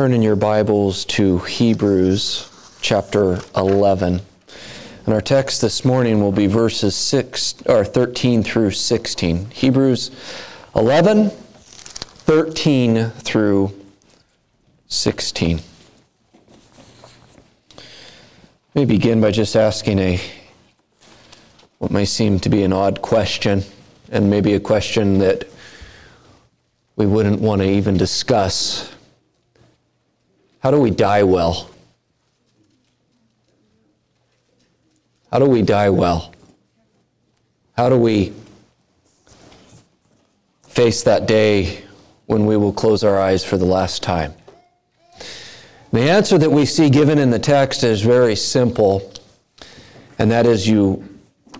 turn in your Bibles to Hebrews chapter 11. And our text this morning will be verses 6 or 13 through 16. Hebrews 11 13 through 16. Let me begin by just asking a what may seem to be an odd question and maybe a question that we wouldn't want to even discuss. How do we die well? How do we die well? How do we face that day when we will close our eyes for the last time? The answer that we see given in the text is very simple, and that is you,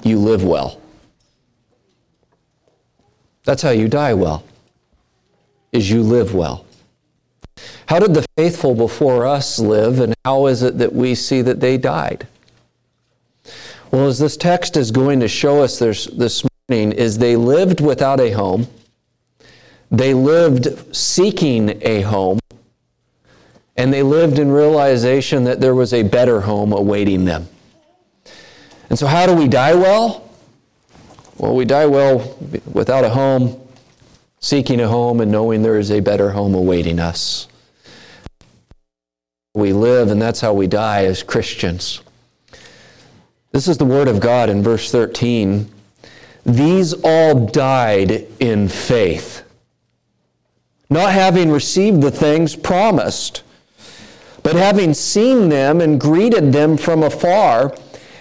you live well. That's how you die well, is you live well. How did the faithful before us live, and how is it that we see that they died? Well, as this text is going to show us this, this morning, is they lived without a home. They lived seeking a home. And they lived in realization that there was a better home awaiting them. And so, how do we die well? Well, we die well without a home, seeking a home, and knowing there is a better home awaiting us. We live, and that's how we die as Christians. This is the Word of God in verse 13. These all died in faith, not having received the things promised, but having seen them and greeted them from afar,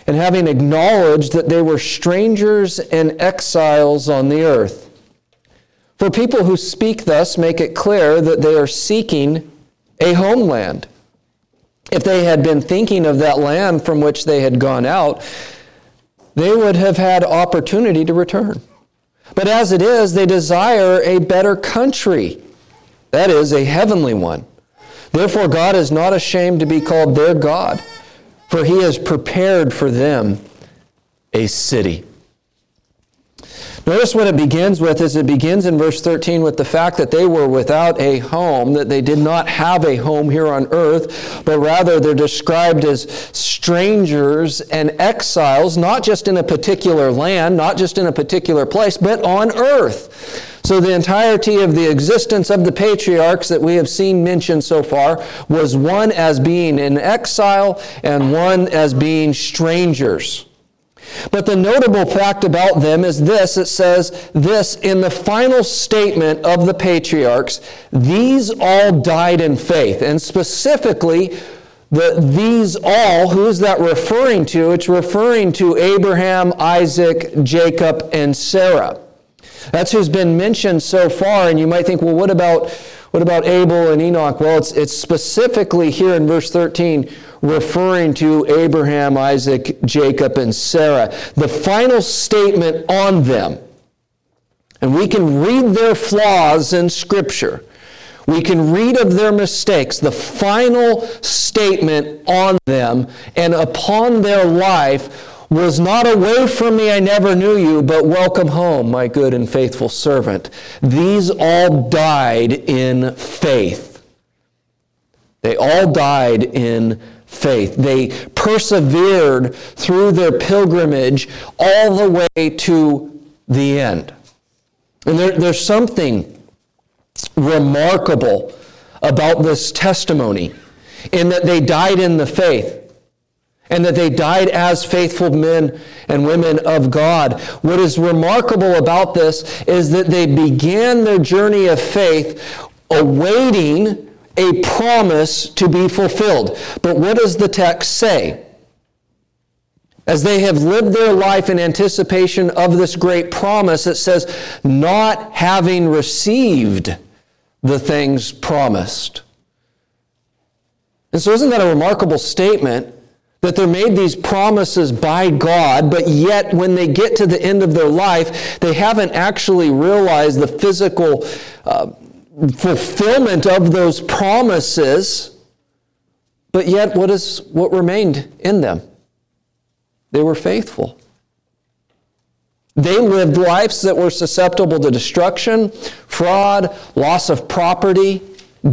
and having acknowledged that they were strangers and exiles on the earth. For people who speak thus make it clear that they are seeking a homeland. If they had been thinking of that land from which they had gone out, they would have had opportunity to return. But as it is, they desire a better country, that is, a heavenly one. Therefore, God is not ashamed to be called their God, for he has prepared for them a city. Notice what it begins with is it begins in verse 13 with the fact that they were without a home, that they did not have a home here on earth, but rather they're described as strangers and exiles, not just in a particular land, not just in a particular place, but on earth. So the entirety of the existence of the patriarchs that we have seen mentioned so far was one as being in exile and one as being strangers. But the notable fact about them is this it says this in the final statement of the patriarchs these all died in faith. And specifically, the, these all, who is that referring to? It's referring to Abraham, Isaac, Jacob, and Sarah. That's who's been mentioned so far, and you might think, well, what about, what about Abel and Enoch? Well, it's, it's specifically here in verse 13 referring to Abraham, Isaac, Jacob, and Sarah. The final statement on them. And we can read their flaws in Scripture. We can read of their mistakes, the final statement on them and upon their life was not away from me, I never knew you, but welcome home, my good and faithful servant. These all died in faith. They all died in faith. They persevered through their pilgrimage all the way to the end. And there, there's something remarkable about this testimony in that they died in the faith and that they died as faithful men and women of God. What is remarkable about this is that they began their journey of faith awaiting a promise to be fulfilled. But what does the text say? As they have lived their life in anticipation of this great promise, it says, not having received the things promised. And so, isn't that a remarkable statement? That they're made these promises by God, but yet when they get to the end of their life, they haven't actually realized the physical uh, fulfillment of those promises, but yet what is what remained in them? They were faithful. They lived lives that were susceptible to destruction, fraud, loss of property,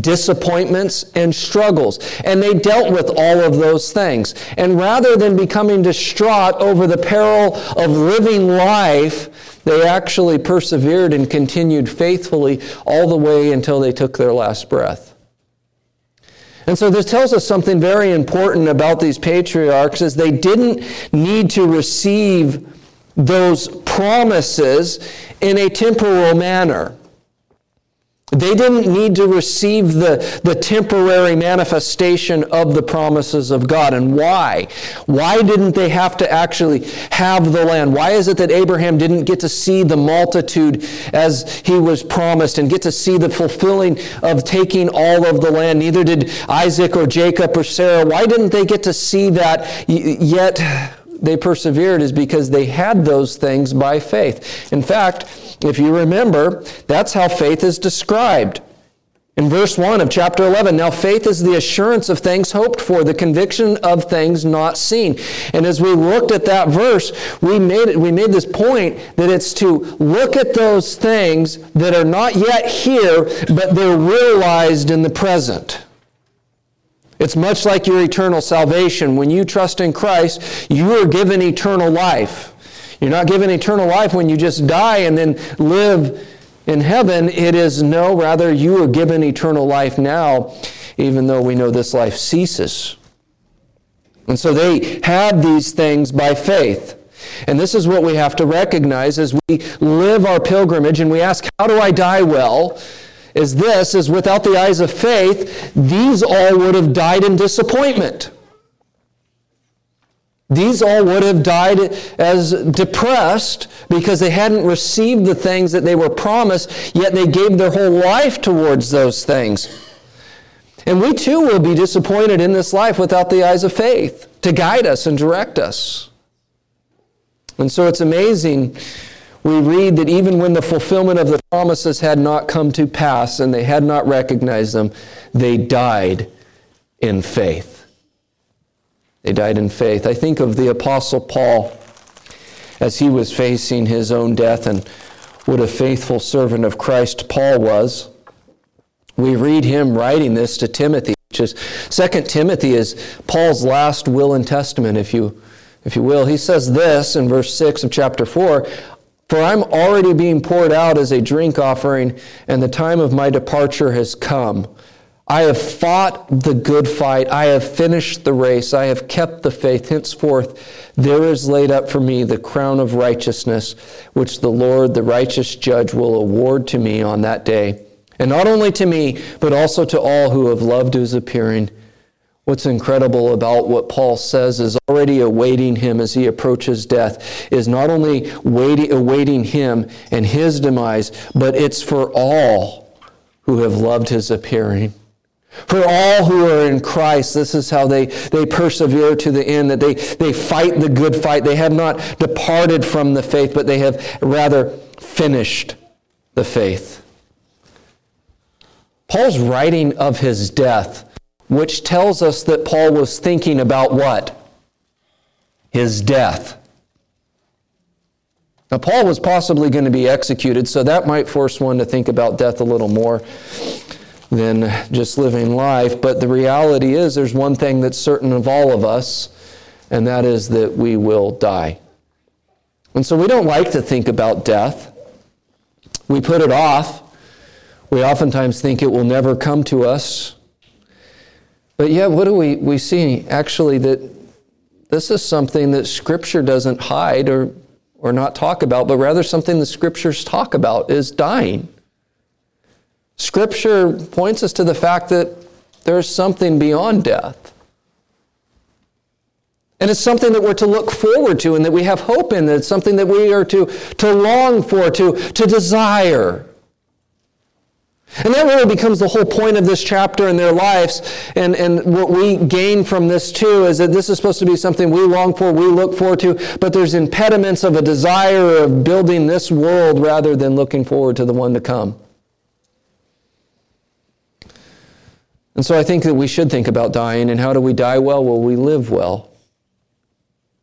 disappointments, and struggles. And they dealt with all of those things. And rather than becoming distraught over the peril of living life, they actually persevered and continued faithfully all the way until they took their last breath. And so this tells us something very important about these patriarchs is they didn't need to receive those promises in a temporal manner. They didn't need to receive the, the temporary manifestation of the promises of God. And why? Why didn't they have to actually have the land? Why is it that Abraham didn't get to see the multitude as he was promised and get to see the fulfilling of taking all of the land? Neither did Isaac or Jacob or Sarah. Why didn't they get to see that yet? They persevered is because they had those things by faith. In fact, if you remember, that's how faith is described. In verse 1 of chapter 11, now faith is the assurance of things hoped for, the conviction of things not seen. And as we looked at that verse, we made, it, we made this point that it's to look at those things that are not yet here, but they're realized in the present. It's much like your eternal salvation. When you trust in Christ, you are given eternal life. You're not given eternal life when you just die and then live in heaven. It is no, rather, you are given eternal life now, even though we know this life ceases. And so they had these things by faith. And this is what we have to recognize as we live our pilgrimage and we ask, How do I die well? Is this, is without the eyes of faith, these all would have died in disappointment. These all would have died as depressed because they hadn't received the things that they were promised, yet they gave their whole life towards those things. And we too will be disappointed in this life without the eyes of faith to guide us and direct us. And so it's amazing. We read that even when the fulfillment of the promises had not come to pass and they had not recognized them, they died in faith. They died in faith. I think of the Apostle Paul as he was facing his own death and what a faithful servant of Christ Paul was. We read him writing this to Timothy, which is 2 Timothy is Paul's last will and testament, if you, if you will. He says this in verse 6 of chapter 4 For I'm already being poured out as a drink offering, and the time of my departure has come. I have fought the good fight. I have finished the race. I have kept the faith. Henceforth, there is laid up for me the crown of righteousness, which the Lord, the righteous judge, will award to me on that day. And not only to me, but also to all who have loved his appearing. What's incredible about what Paul says is already awaiting him as he approaches death is not only waiting, awaiting him and his demise, but it's for all who have loved his appearing. For all who are in Christ, this is how they, they persevere to the end, that they, they fight the good fight. They have not departed from the faith, but they have rather finished the faith. Paul's writing of his death, which tells us that Paul was thinking about what? His death. Now, Paul was possibly going to be executed, so that might force one to think about death a little more than just living life. But the reality is, there's one thing that's certain of all of us, and that is that we will die. And so we don't like to think about death. We put it off. We oftentimes think it will never come to us. But yet, what do we, we see? Actually, that this is something that Scripture doesn't hide or, or not talk about, but rather something the Scriptures talk about is dying. Scripture points us to the fact that there's something beyond death. And it's something that we're to look forward to and that we have hope in. It's something that we are to, to long for, to, to desire. And that really becomes the whole point of this chapter in their lives. And, and what we gain from this too is that this is supposed to be something we long for, we look forward to, but there's impediments of a desire of building this world rather than looking forward to the one to come. And so I think that we should think about dying and how do we die well? Well, we live well.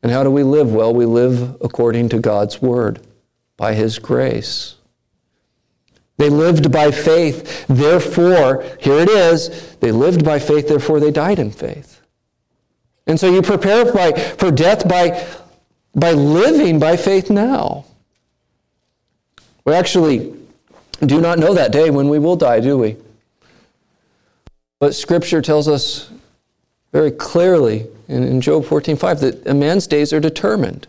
And how do we live well? We live according to God's word, by His grace. They lived by faith, therefore, here it is, they lived by faith, therefore they died in faith. And so you prepare by, for death by, by living by faith now. We actually do not know that day when we will die, do we? But Scripture tells us very clearly in, in Job 14:5 that a man's days are determined.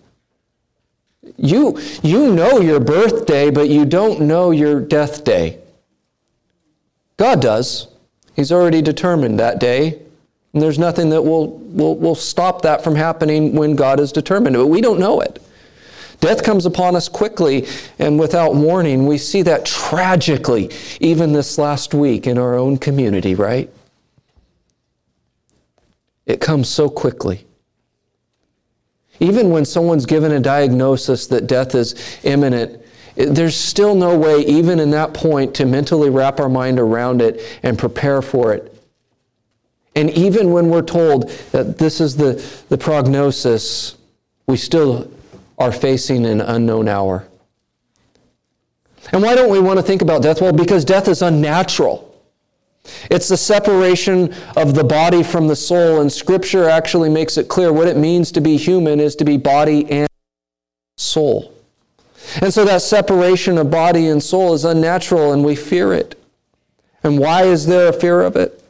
You, you know your birthday, but you don't know your death day. God does. He's already determined that day. And there's nothing that will, will, will stop that from happening when God is determined. But we don't know it. Death comes upon us quickly and without warning. We see that tragically, even this last week in our own community, right? It comes so quickly. Even when someone's given a diagnosis that death is imminent, there's still no way, even in that point, to mentally wrap our mind around it and prepare for it. And even when we're told that this is the, the prognosis, we still are facing an unknown hour. And why don't we want to think about death? Well, because death is unnatural. It's the separation of the body from the soul, and Scripture actually makes it clear what it means to be human is to be body and soul. And so that separation of body and soul is unnatural, and we fear it. And why is there a fear of it?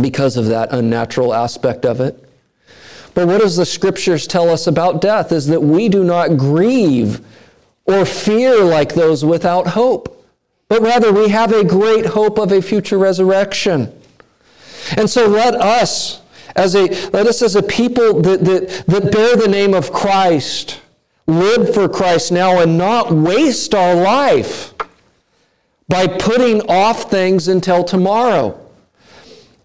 Because of that unnatural aspect of it. But what does the Scriptures tell us about death? Is that we do not grieve or fear like those without hope but rather we have a great hope of a future resurrection. And so let us, as a, let us as a people that, that, that bear the name of Christ, live for Christ now and not waste our life by putting off things until tomorrow.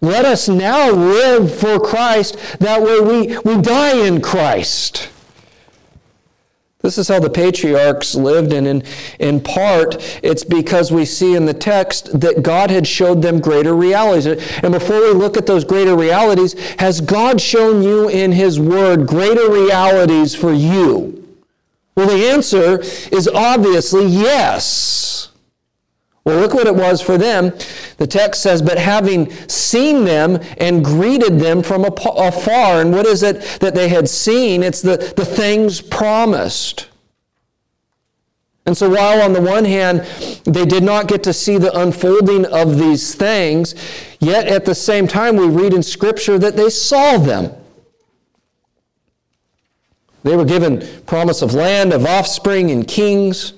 Let us now live for Christ, that way we, we die in Christ. This is how the patriarchs lived, and in, in part, it's because we see in the text that God had showed them greater realities. And before we look at those greater realities, has God shown you in His Word greater realities for you? Well, the answer is obviously yes. Well, look what it was for them. The text says, But having seen them and greeted them from afar. And what is it that they had seen? It's the, the things promised. And so, while on the one hand, they did not get to see the unfolding of these things, yet at the same time, we read in Scripture that they saw them. They were given promise of land, of offspring, and kings.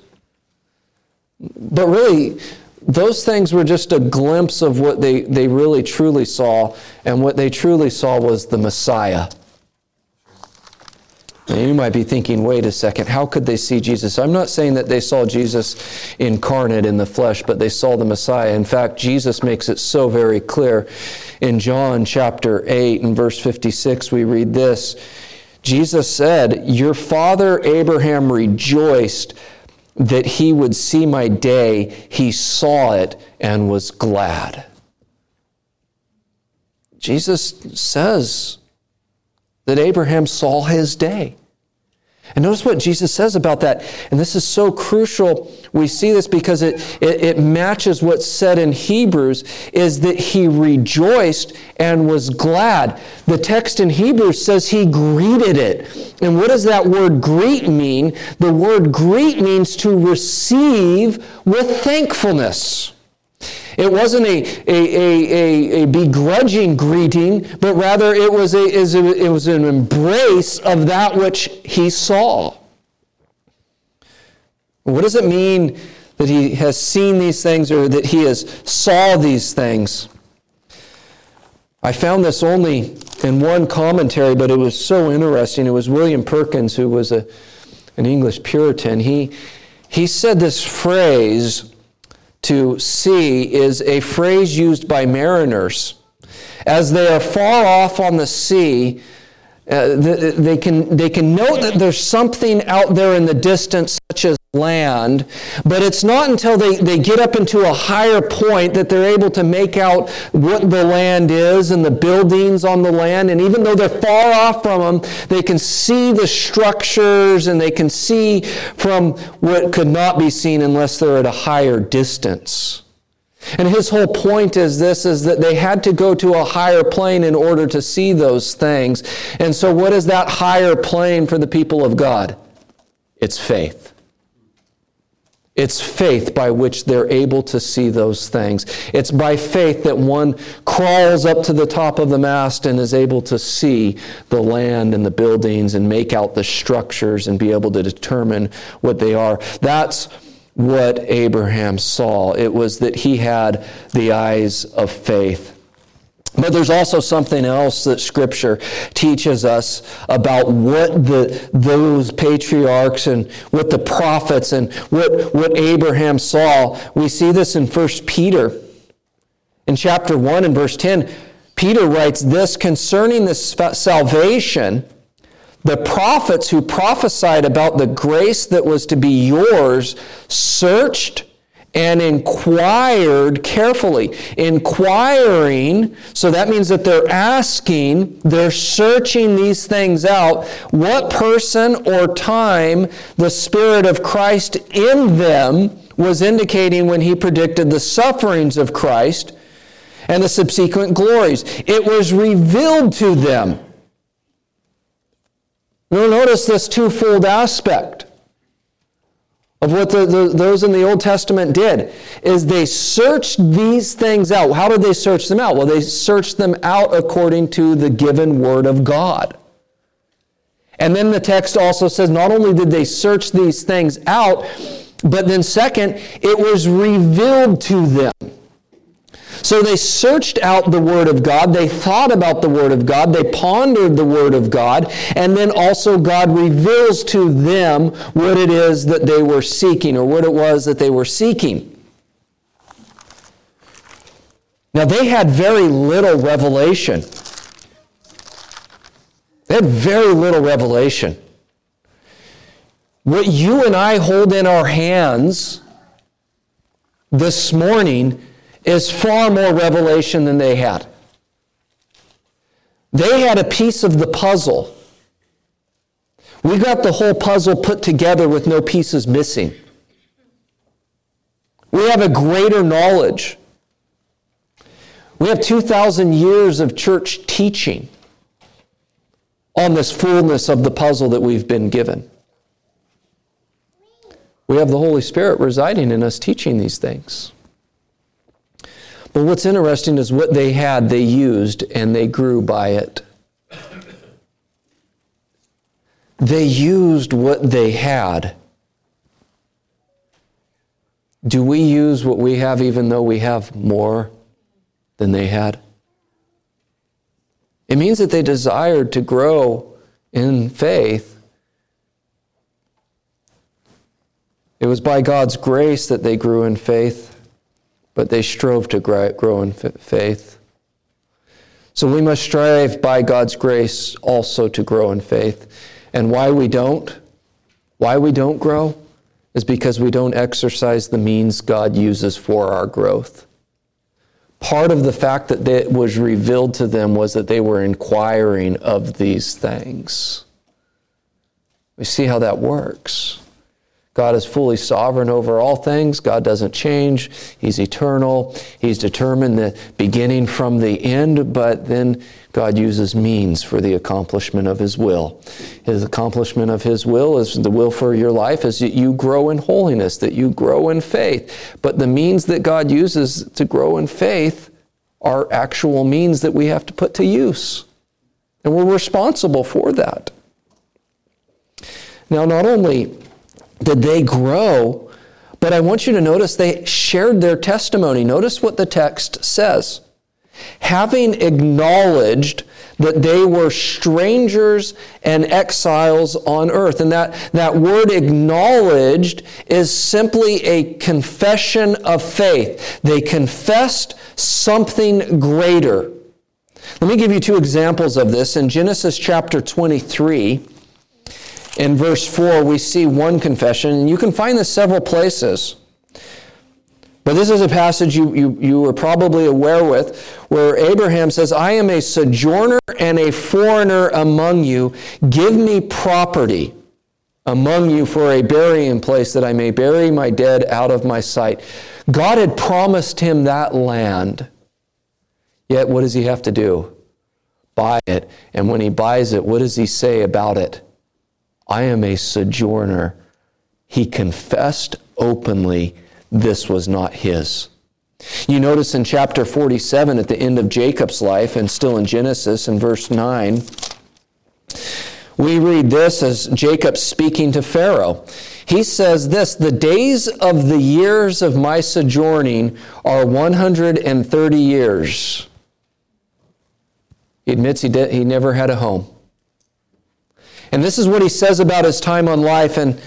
But really, those things were just a glimpse of what they, they really truly saw, and what they truly saw was the Messiah. You might be thinking, wait a second, how could they see Jesus? I'm not saying that they saw Jesus incarnate in the flesh, but they saw the Messiah. In fact, Jesus makes it so very clear. In John chapter 8 and verse 56, we read this Jesus said, Your father Abraham rejoiced that he would see my day, he saw it and was glad. Jesus says that Abraham saw his day. And notice what Jesus says about that. And this is so crucial. We see this because it, it, it, matches what's said in Hebrews is that he rejoiced and was glad. The text in Hebrews says he greeted it. And what does that word greet mean? The word greet means to receive with thankfulness. It wasn't a, a, a, a, begrudging greeting, but rather it was, a, it was an embrace of that which he saw. What does it mean that he has seen these things or that he has saw these things? I found this only in one commentary, but it was so interesting. It was William Perkins, who was a, an English Puritan. He, he said this phrase to see is a phrase used by mariners. As they are far off on the sea, uh, they, can, they can note that there's something out there in the distance, such as land, but it's not until they, they get up into a higher point that they're able to make out what the land is and the buildings on the land. And even though they're far off from them, they can see the structures and they can see from what could not be seen unless they're at a higher distance. And his whole point is this is that they had to go to a higher plane in order to see those things. And so what is that higher plane for the people of God? It's faith. It's faith by which they're able to see those things. It's by faith that one crawls up to the top of the mast and is able to see the land and the buildings and make out the structures and be able to determine what they are. That's what Abraham saw. It was that he had the eyes of faith. But there's also something else that Scripture teaches us about what the, those patriarchs and what the prophets and what, what Abraham saw. We see this in 1 Peter. In chapter 1 and verse 10, Peter writes this concerning the salvation, the prophets who prophesied about the grace that was to be yours searched and inquired carefully. Inquiring, so that means that they're asking, they're searching these things out. What person or time the Spirit of Christ in them was indicating when he predicted the sufferings of Christ and the subsequent glories. It was revealed to them. You'll notice this twofold aspect of what the, the, those in the Old Testament did is they searched these things out. How did they search them out? Well, they searched them out according to the given Word of God. And then the text also says not only did they search these things out, but then, second, it was revealed to them. So they searched out the Word of God, they thought about the Word of God, they pondered the Word of God, and then also God reveals to them what it is that they were seeking or what it was that they were seeking. Now they had very little revelation. They had very little revelation. What you and I hold in our hands this morning is far more revelation than they had. They had a piece of the puzzle. We got the whole puzzle put together with no pieces missing. We have a greater knowledge. We have 2,000 years of church teaching on this fullness of the puzzle that we've been given. We have the Holy Spirit residing in us teaching these things. But what's interesting is what they had, they used, and they grew by it. They used what they had. Do we use what we have even though we have more than they had? It means that they desired to grow in faith. It was by God's grace that they grew in faith but they strove to grow in faith. So we must strive by God's grace also to grow in faith. And why we don't, why we don't grow, is because we don't exercise the means God uses for our growth. Part of the fact that it was revealed to them was that they were inquiring of these things. We see how that works. God is fully sovereign over all things. God doesn't change. He's eternal. He's determined the beginning from the end, but then God uses means for the accomplishment of His will. His accomplishment of His will is the will for your life is that you grow in holiness, that you grow in faith. But the means that God uses to grow in faith are actual means that we have to put to use. And we're responsible for that. Now, not only did they grow, but I want you to notice they shared their testimony. Notice what the text says. Having acknowledged that they were strangers and exiles on earth. And that, that word acknowledged is simply a confession of faith. They confessed something greater. Let me give you two examples of this. In Genesis chapter 23, in verse 4, we see one confession, and you can find this several places. But this is a passage you, you, you are probably aware with, where Abraham says, I am a sojourner and a foreigner among you. Give me property among you for a burying place that I may bury my dead out of my sight. God had promised him that land. Yet, what does he have to do? Buy it. And when he buys it, what does he say about it? I am a sojourner. He confessed openly this was not his. You notice in chapter 47 at the end of Jacob's life, and still in Genesis, in verse 9, we read this as Jacob speaking to Pharaoh. He says this The days of the years of my sojourning are 130 years. He admits he, did, he never had a home. And this is what he says about his time on life. And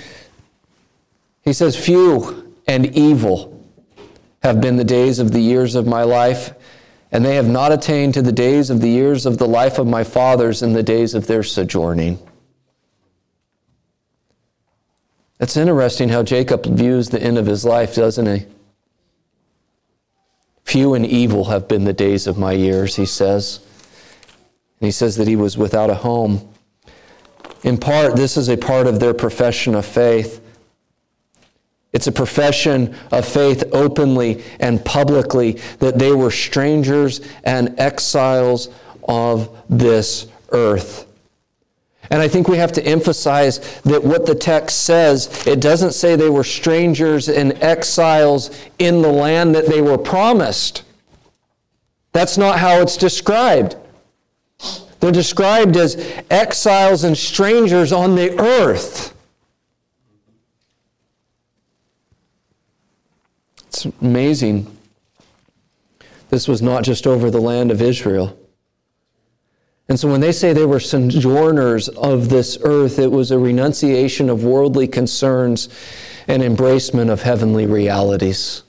he says, Few and evil have been the days of the years of my life, and they have not attained to the days of the years of the life of my fathers in the days of their sojourning. It's interesting how Jacob views the end of his life, doesn't he? Few and evil have been the days of my years, he says. And he says that he was without a home. In part, this is a part of their profession of faith. It's a profession of faith openly and publicly that they were strangers and exiles of this earth. And I think we have to emphasize that what the text says, it doesn't say they were strangers and exiles in the land that they were promised. That's not how it's described. They're described as exiles and strangers on the earth. It's amazing. This was not just over the land of Israel. And so when they say they were sojourners of this earth, it was a renunciation of worldly concerns and embracement of heavenly realities.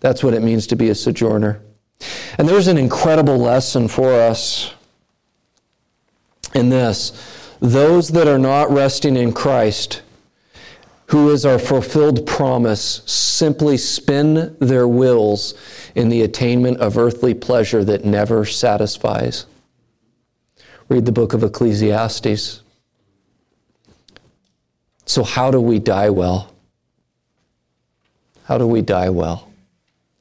That's what it means to be a sojourner. And there's an incredible lesson for us in this those that are not resting in Christ, who is our fulfilled promise, simply spin their wills in the attainment of earthly pleasure that never satisfies. Read the book of Ecclesiastes. So, how do we die well? How do we die well?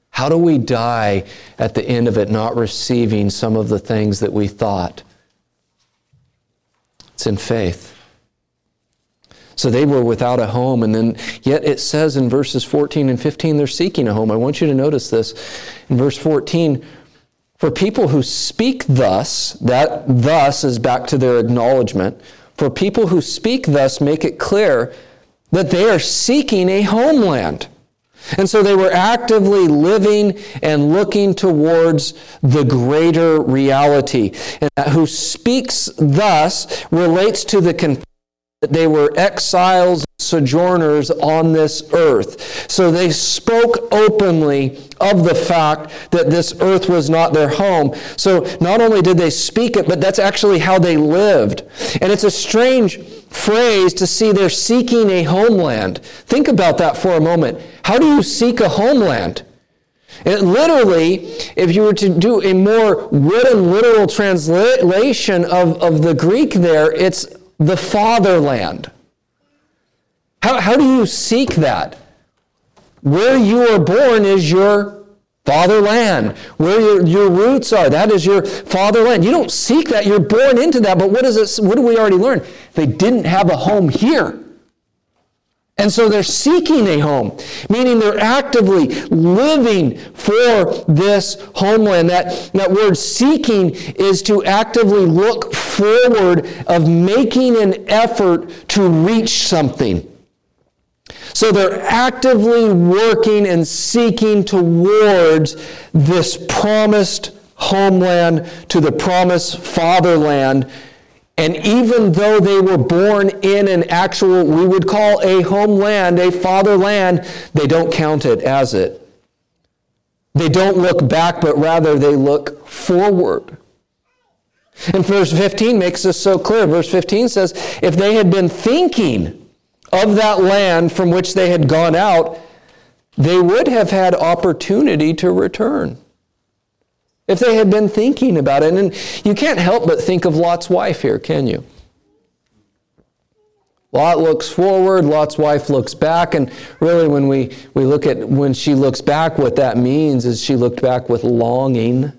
How do we die at the end of it not receiving some of the things that we thought? It's in faith. So they were without a home, and then yet it says in verses 14 and 15 they're seeking a home. I want you to notice this. In verse 14, for people who speak thus, that thus is back to their acknowledgement. For people who speak thus make it clear that they are seeking a homeland. And so they were actively living and looking towards the greater reality. And who speaks thus relates to the that they were exiles, sojourners on this earth. So they spoke openly of the fact that this earth was not their home. So not only did they speak it, but that's actually how they lived. And it's a strange phrase to see they're seeking a homeland. Think about that for a moment. How do you seek a homeland? It literally, if you were to do a more written literal translation of, of the Greek there, it's the fatherland. How, how do you seek that? Where you are born is your fatherland. Where your, your roots are, that is your fatherland. You don't seek that, you're born into that. But what is it? What do we already learn? They didn't have a home here. And so they're seeking a home, meaning they're actively living for this homeland. That, that word seeking is to actively look forward of making an effort to reach something. So they're actively working and seeking towards this promised homeland, to the promised fatherland and even though they were born in an actual, we would call a homeland, a fatherland, they don't count it as it. They don't look back, but rather they look forward. And verse 15 makes this so clear. Verse 15 says, If they had been thinking of that land from which they had gone out, they would have had opportunity to return. If they had been thinking about it. And you can't help but think of Lot's wife here, can you? Lot looks forward, Lot's wife looks back, and really when we, we look at when she looks back, what that means is she looked back with longing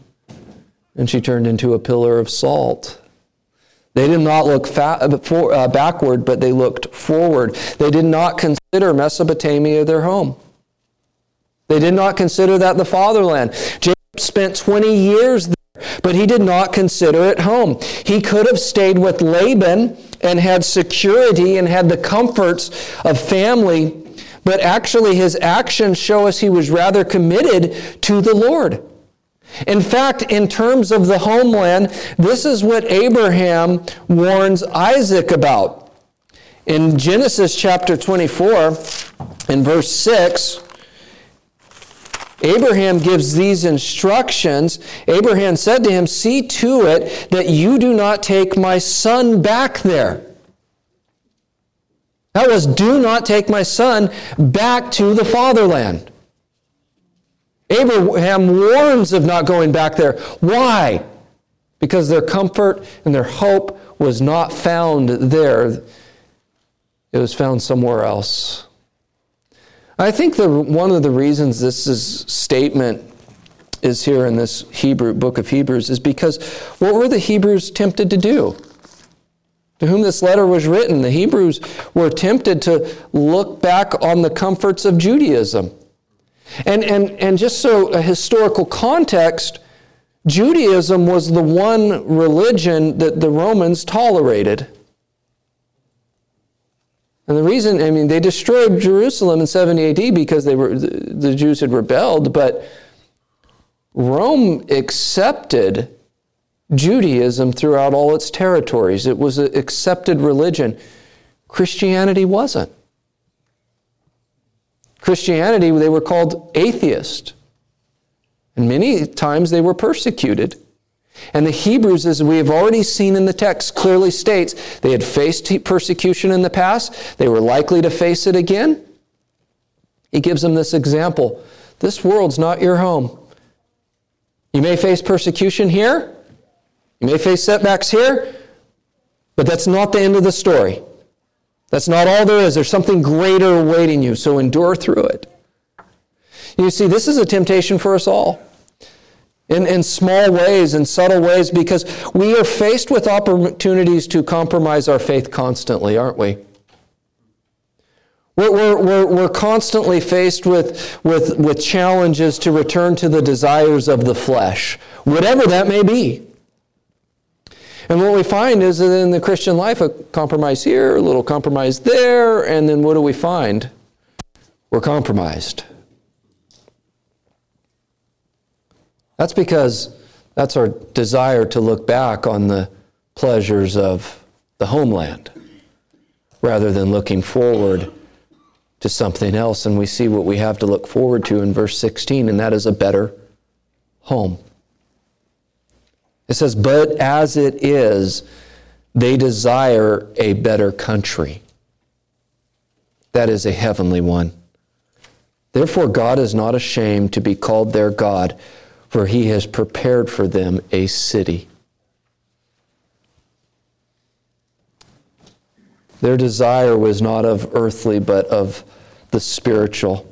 and she turned into a pillar of salt. They did not look for, uh, backward, but they looked forward. They did not consider Mesopotamia their home. They did not consider that the fatherland. Spent 20 years there, but he did not consider it home. He could have stayed with Laban and had security and had the comforts of family, but actually his actions show us he was rather committed to the Lord. In fact, in terms of the homeland, this is what Abraham warns Isaac about. In Genesis chapter 24, in verse 6, Abraham gives these instructions. Abraham said to him, See to it that you do not take my son back there. That was, do not take my son back to the fatherland. Abraham warns of not going back there. Why? Because their comfort and their hope was not found there, it was found somewhere else. I think the, one of the reasons this is, statement is here in this Hebrew book of Hebrews is because what were the Hebrews tempted to do? To whom this letter was written, the Hebrews were tempted to look back on the comforts of Judaism. And, and, and just so a historical context, Judaism was the one religion that the Romans tolerated. And the reason, I mean, they destroyed Jerusalem in 70 AD because they were, the Jews had rebelled, but Rome accepted Judaism throughout all its territories. It was an accepted religion. Christianity wasn't. Christianity, they were called atheist. And many times they were persecuted. And the Hebrews, as we have already seen in the text, clearly states they had faced persecution in the past, they were likely to face it again. He gives them this example this world's not your home. You may face persecution here, you may face setbacks here, but that's not the end of the story. That's not all there is. There's something greater awaiting you, so endure through it. You see, this is a temptation for us all. In, in small ways, in subtle ways, because we are faced with opportunities to compromise our faith constantly, aren't we? We're, we're, we're, we're constantly faced with, with, with challenges to return to the desires of the flesh, whatever that may be. And what we find is that in the Christian life, a compromise here, a little compromise there, and then what do we find? We're compromised. That's because that's our desire to look back on the pleasures of the homeland rather than looking forward to something else. And we see what we have to look forward to in verse 16, and that is a better home. It says, But as it is, they desire a better country. That is a heavenly one. Therefore, God is not ashamed to be called their God, for he has prepared for them a city. Their desire was not of earthly, but of the spiritual.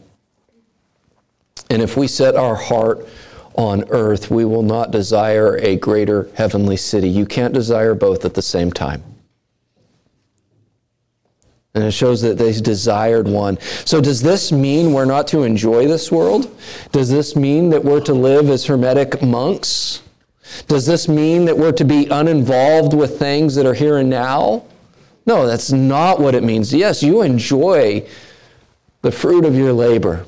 And if we set our heart on earth, we will not desire a greater heavenly city. You can't desire both at the same time. And it shows that they desired one. So, does this mean we're not to enjoy this world? Does this mean that we're to live as hermetic monks? Does this mean that we're to be uninvolved with things that are here and now? No, that's not what it means. Yes, you enjoy the fruit of your labor.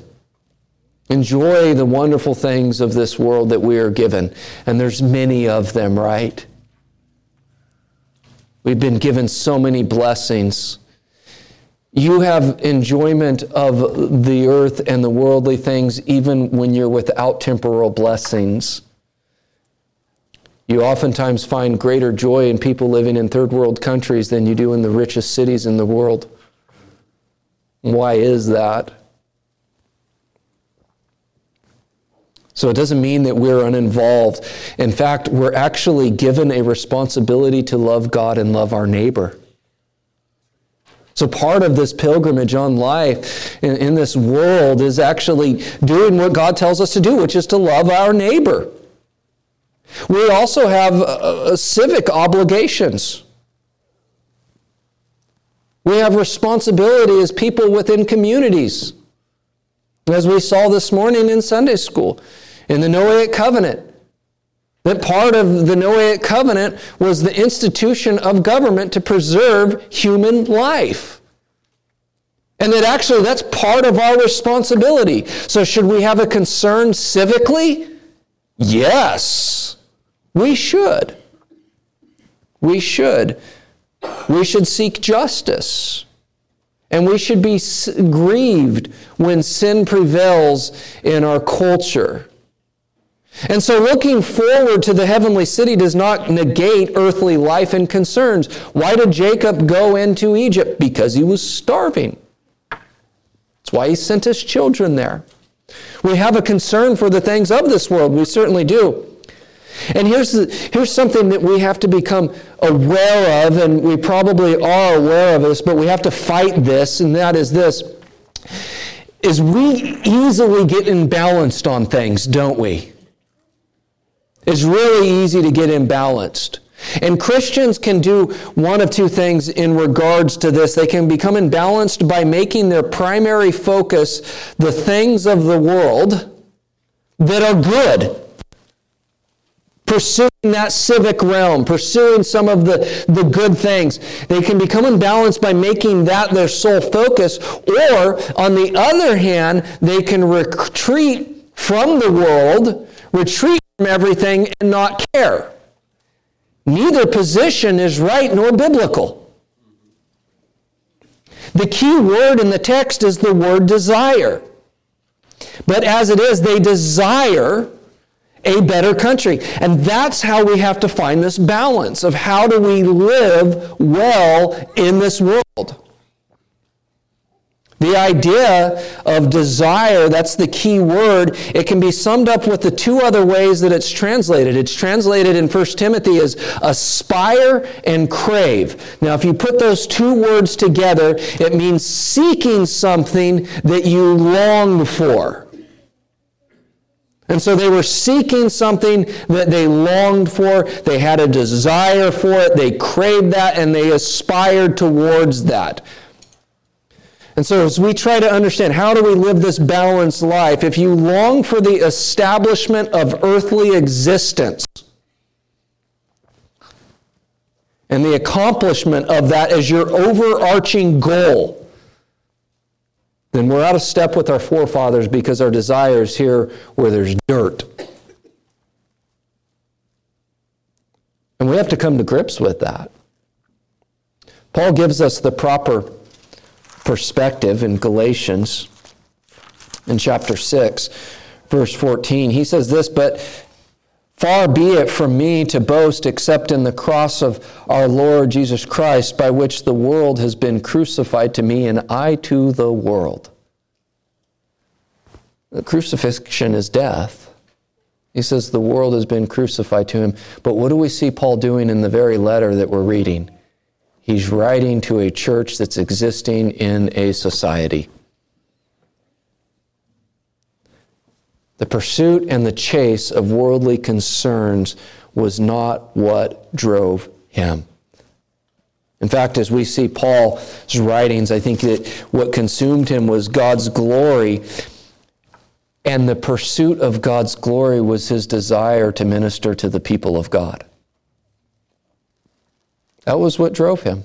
Enjoy the wonderful things of this world that we are given. And there's many of them, right? We've been given so many blessings. You have enjoyment of the earth and the worldly things even when you're without temporal blessings. You oftentimes find greater joy in people living in third world countries than you do in the richest cities in the world. Why is that? So it doesn't mean that we're uninvolved. In fact, we're actually given a responsibility to love God and love our neighbor. So, part of this pilgrimage on life in, in, this world is actually doing what God tells us to do, which is to love our neighbor. We also have uh, uh, civic obligations. We have responsibility as people within communities. As we saw this morning in Sunday school, in the Noahic covenant, that part of the Noahic covenant was the institution of government to preserve human life. And that actually that's part of our responsibility. So, should we have a concern civically? Yes, we should. We should. We should seek justice. And we should be grieved when sin prevails in our culture. And so, looking forward to the heavenly city does not negate earthly life and concerns. Why did Jacob go into Egypt? Because he was starving. That's why he sent his children there. We have a concern for the things of this world. We certainly do. And here's, the, here's something that we have to become aware of, and we probably are aware of this, but we have to fight this, and that is this is we easily get imbalanced on things, don't we? It's really easy to get imbalanced. And Christians can do one of two things in regards to this. They can become imbalanced by making their primary focus the things of the world that are good. Pursuing that civic realm, pursuing some of the, the good things. They can become imbalanced by making that their sole focus, or on the other hand, they can retreat from the world, retreat from everything and not care. Neither position is right nor biblical. The key word in the text is the word desire. But as it is, they desire a better country. And that's how we have to find this balance of how do we live well in this world. The idea of desire, that's the key word. It can be summed up with the two other ways that it's translated. It's translated in 1 Timothy as aspire and crave. Now, if you put those two words together, it means seeking something that you long for. And so they were seeking something that they longed for. They had a desire for it. They craved that and they aspired towards that. And so, as we try to understand how do we live this balanced life, if you long for the establishment of earthly existence and the accomplishment of that as your overarching goal, then we're out of step with our forefathers because our desire is here where there's dirt. And we have to come to grips with that. Paul gives us the proper perspective in Galatians in chapter 6, verse 14. He says this, but Far be it from me to boast except in the cross of our Lord Jesus Christ, by which the world has been crucified to me and I to the world. The crucifixion is death. He says the world has been crucified to him. But what do we see Paul doing in the very letter that we're reading? He's writing to a church that's existing in a society. The pursuit and the chase of worldly concerns was not what drove him. In fact, as we see Paul's writings, I think that what consumed him was God's glory. And the pursuit of God's glory was his desire to minister to the people of God. That was what drove him.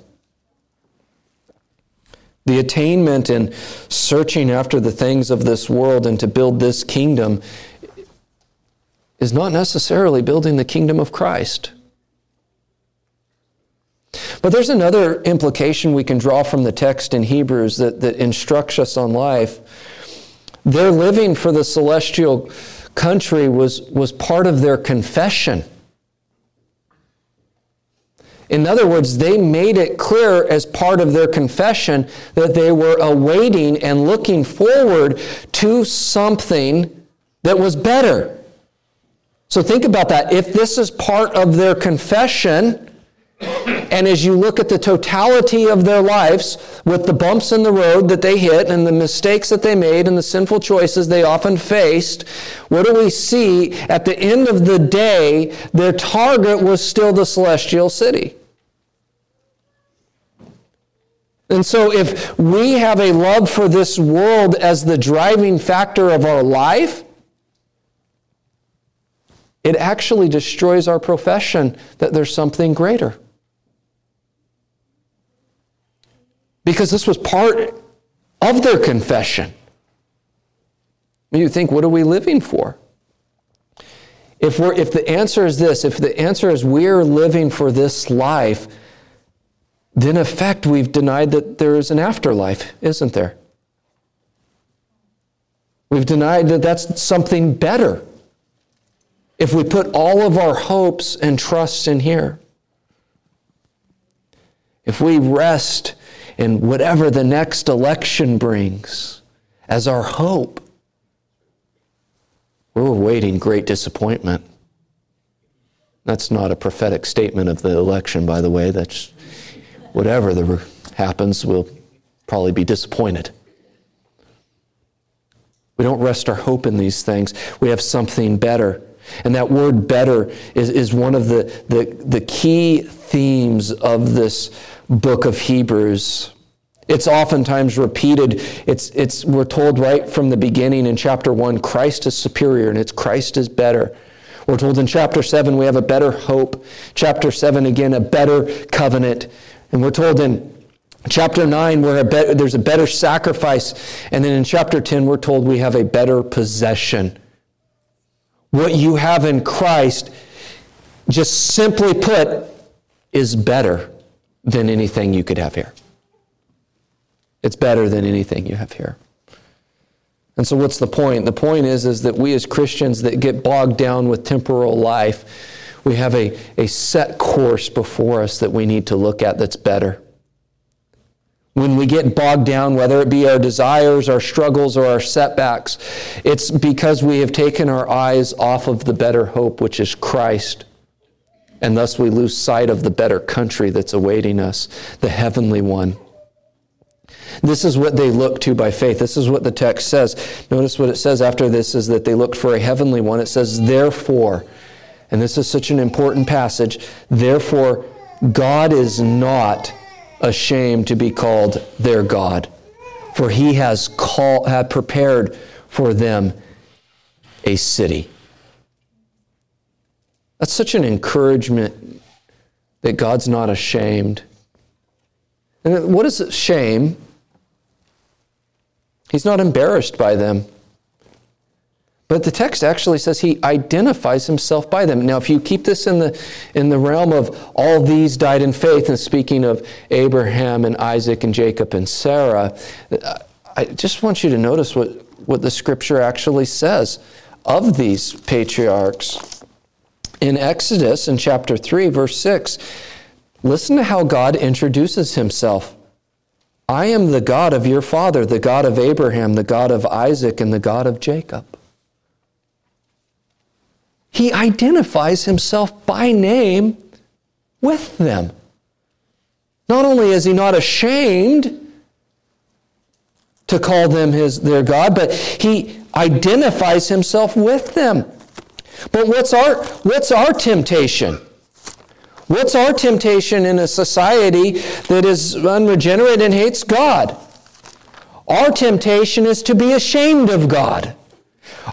The attainment in searching after the things of this world and to build this kingdom is not necessarily building the kingdom of Christ. But there's another implication we can draw from the text in Hebrews that, that instructs us on life. Their living for the celestial country was, was part of their confession. In other words, they made it clear as part of their confession that they were awaiting and looking forward to something that was better. So think about that. If this is part of their confession, and as you look at the totality of their lives, with the bumps in the road that they hit and the mistakes that they made and the sinful choices they often faced, what do we see? At the end of the day, their target was still the celestial city. And so, if we have a love for this world as the driving factor of our life, it actually destroys our profession that there's something greater. Because this was part of their confession. You think, what are we living for? If, we're, if the answer is this, if the answer is we're living for this life, then in effect we've denied that there is an afterlife, isn't there? We've denied that that's something better if we put all of our hopes and trusts in here. If we rest in whatever the next election brings as our hope, we're awaiting great disappointment. That's not a prophetic statement of the election, by the way. That's whatever the, happens, we'll probably be disappointed. We don't rest our hope in these things. We have something better. And that word better is, is one of the, the, the key themes of this book of Hebrews. It's oftentimes repeated. It's, it's, we're told right from the beginning in chapter 1 Christ is superior and it's Christ is better. We're told in chapter 7 we have a better hope. Chapter 7 again, a better covenant. And we're told in chapter 9 where a be- there's a better sacrifice. And then in chapter 10 we're told we have a better possession. What you have in Christ, just simply put, is better than anything you could have here. It's better than anything you have here. And so what's the point? The point is, is that we as Christians that get bogged down with temporal life, we have a, a set course before us that we need to look at that's better. When we get bogged down, whether it be our desires, our struggles, or our setbacks, it's because we have taken our eyes off of the better hope, which is Christ. And thus we lose sight of the better country that's awaiting us, the heavenly one. This is what they look to by faith. This is what the text says. Notice what it says after this is that they looked for a heavenly one. It says, therefore, and this is such an important passage, therefore, God is not ashamed to be called their God, for he has call, had prepared for them a city. That's such an encouragement that God's not ashamed. And what is shame? He's not embarrassed by them. But the text actually says he identifies himself by them. Now, if you keep this in the, in the realm of all these died in faith, and speaking of Abraham and Isaac and Jacob and Sarah, uh, I just want you to notice what, what the scripture actually says of these patriarchs. In Exodus, in chapter 3, verse 6, listen to how God introduces himself. I am the God of your father, the God of Abraham, the God of Isaac, and the God of Jacob. He identifies himself by name with them. Not only is he not ashamed to call them his, their God, but he identifies himself with them. But what's our, what's our temptation? What's our temptation in a society that is unregenerate and hates God? Our temptation is to be ashamed of God.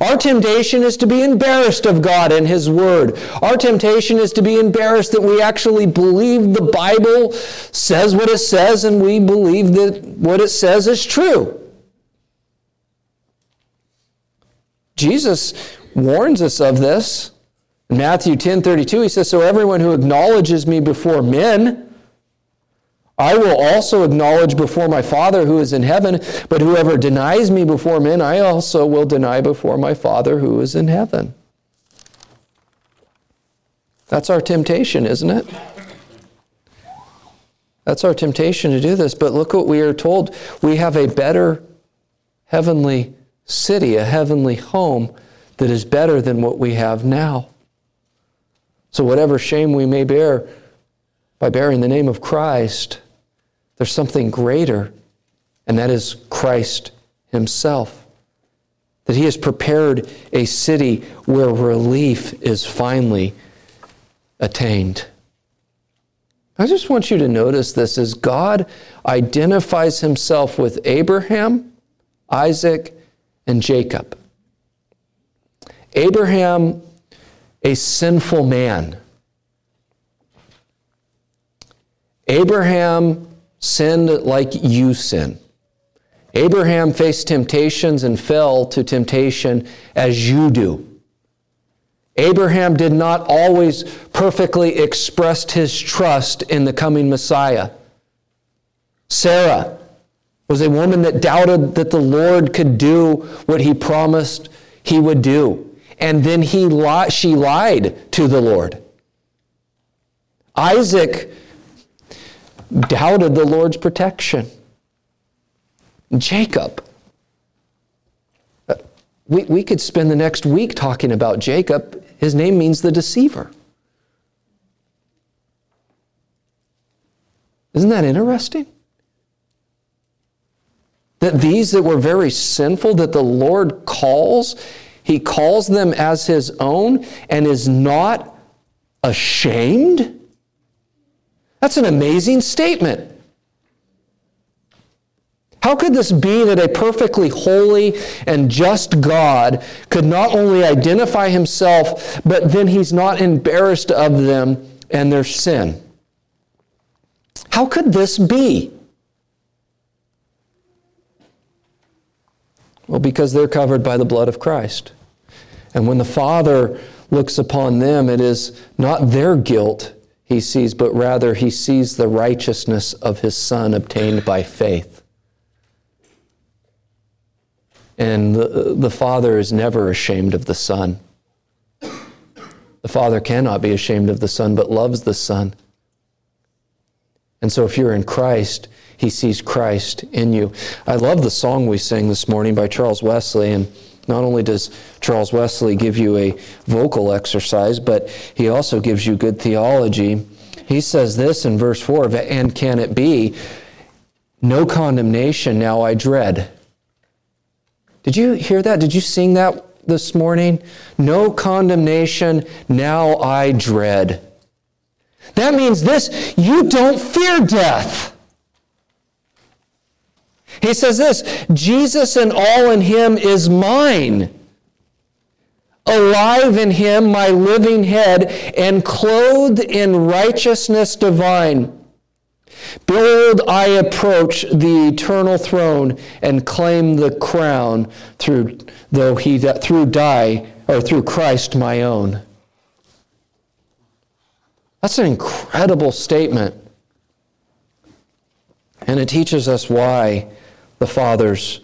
Our temptation is to be embarrassed of God and His Word. Our temptation is to be embarrassed that we actually believe the Bible says what it says and we believe that what it says is true. Jesus warns us of this. In Matthew 10 32, he says, So everyone who acknowledges me before men, I will also acknowledge before my Father who is in heaven, but whoever denies me before men, I also will deny before my Father who is in heaven. That's our temptation, isn't it? That's our temptation to do this. But look what we are told. We have a better heavenly city, a heavenly home that is better than what we have now. So, whatever shame we may bear by bearing the name of Christ, there's something greater, and that is Christ Himself. That He has prepared a city where relief is finally attained. I just want you to notice this as God identifies Himself with Abraham, Isaac, and Jacob. Abraham, a sinful man. Abraham sinned like you sin. Abraham faced temptations and fell to temptation as you do. Abraham did not always perfectly express his trust in the coming Messiah. Sarah was a woman that doubted that the Lord could do what he promised he would do. And then he li- she lied to the Lord. Isaac doubted the Lord's protection. Jacob. Uh, we, we could spend the next week talking about Jacob. His name means the deceiver. Isn't that interesting? That these that were very sinful, that the Lord calls, He calls them as His own and is not ashamed? That's an amazing statement. How could this be that a perfectly holy and just God could not only identify himself, but then he's not embarrassed of them and their sin? How could this be? Well, because they're covered by the blood of Christ. And when the Father looks upon them, it is not their guilt he sees, but rather he sees the righteousness of his Son obtained by faith. And the, the Father is never ashamed of the Son. The Father cannot be ashamed of the Son, but loves the Son. And so if you're in Christ, he sees Christ in you. I love the song we sang this morning by Charles Wesley. And not only does Charles Wesley give you a vocal exercise, but he also gives you good theology. He says this in verse 4 And can it be, no condemnation now I dread? Did you hear that? Did you sing that this morning? No condemnation now I dread. That means this you don't fear death. He says this Jesus and all in him is mine. Alive in him, my living head, and clothed in righteousness divine. Behold, I approach the eternal throne and claim the crown through, though he that through die or through Christ my own. That's an incredible statement. And it teaches us why the Father's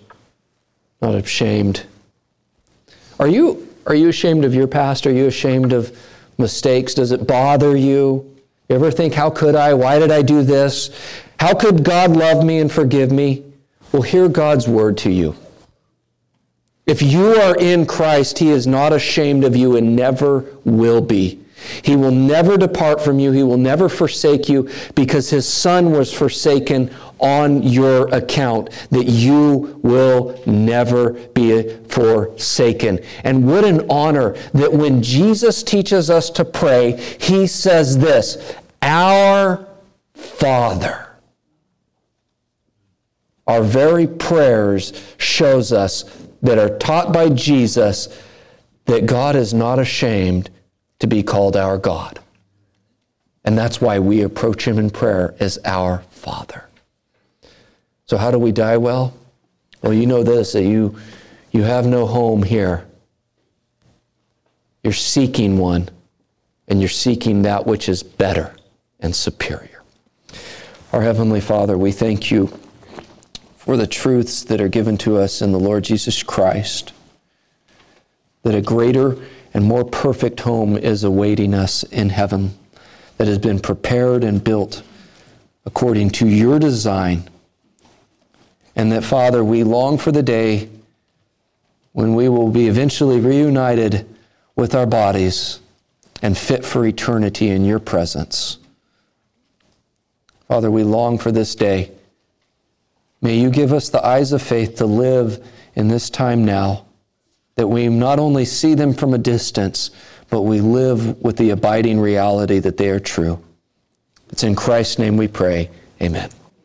not ashamed. Are you, are you ashamed of your past? Are you ashamed of mistakes? Does it bother you? You ever think, how could I? Why did I do this? How could God love me and forgive me? Well, hear God's word to you. If you are in Christ, He is not ashamed of you and never will be. He will never depart from you. He will never forsake you because His Son was forsaken on your account, that you will never be forsaken. And what an honor that when Jesus teaches us to pray, he says this Our Father. Our very prayers shows us that are taught by Jesus that God is not ashamed to be called our God. And that's why we approach him in prayer as our Father. So, how do we die well? Well, you know this that you, you have no home here. You're seeking one, and you're seeking that which is better and superior. Our Heavenly Father, we thank you for the truths that are given to us in the Lord Jesus Christ, that a greater and more perfect home is awaiting us in heaven that has been prepared and built according to your design. And that, Father, we long for the day when we will be eventually reunited with our bodies and fit for eternity in your presence. Father, we long for this day. May you give us the eyes of faith to live in this time now, that we not only see them from a distance, but we live with the abiding reality that they are true. It's in Christ's name we pray. Amen.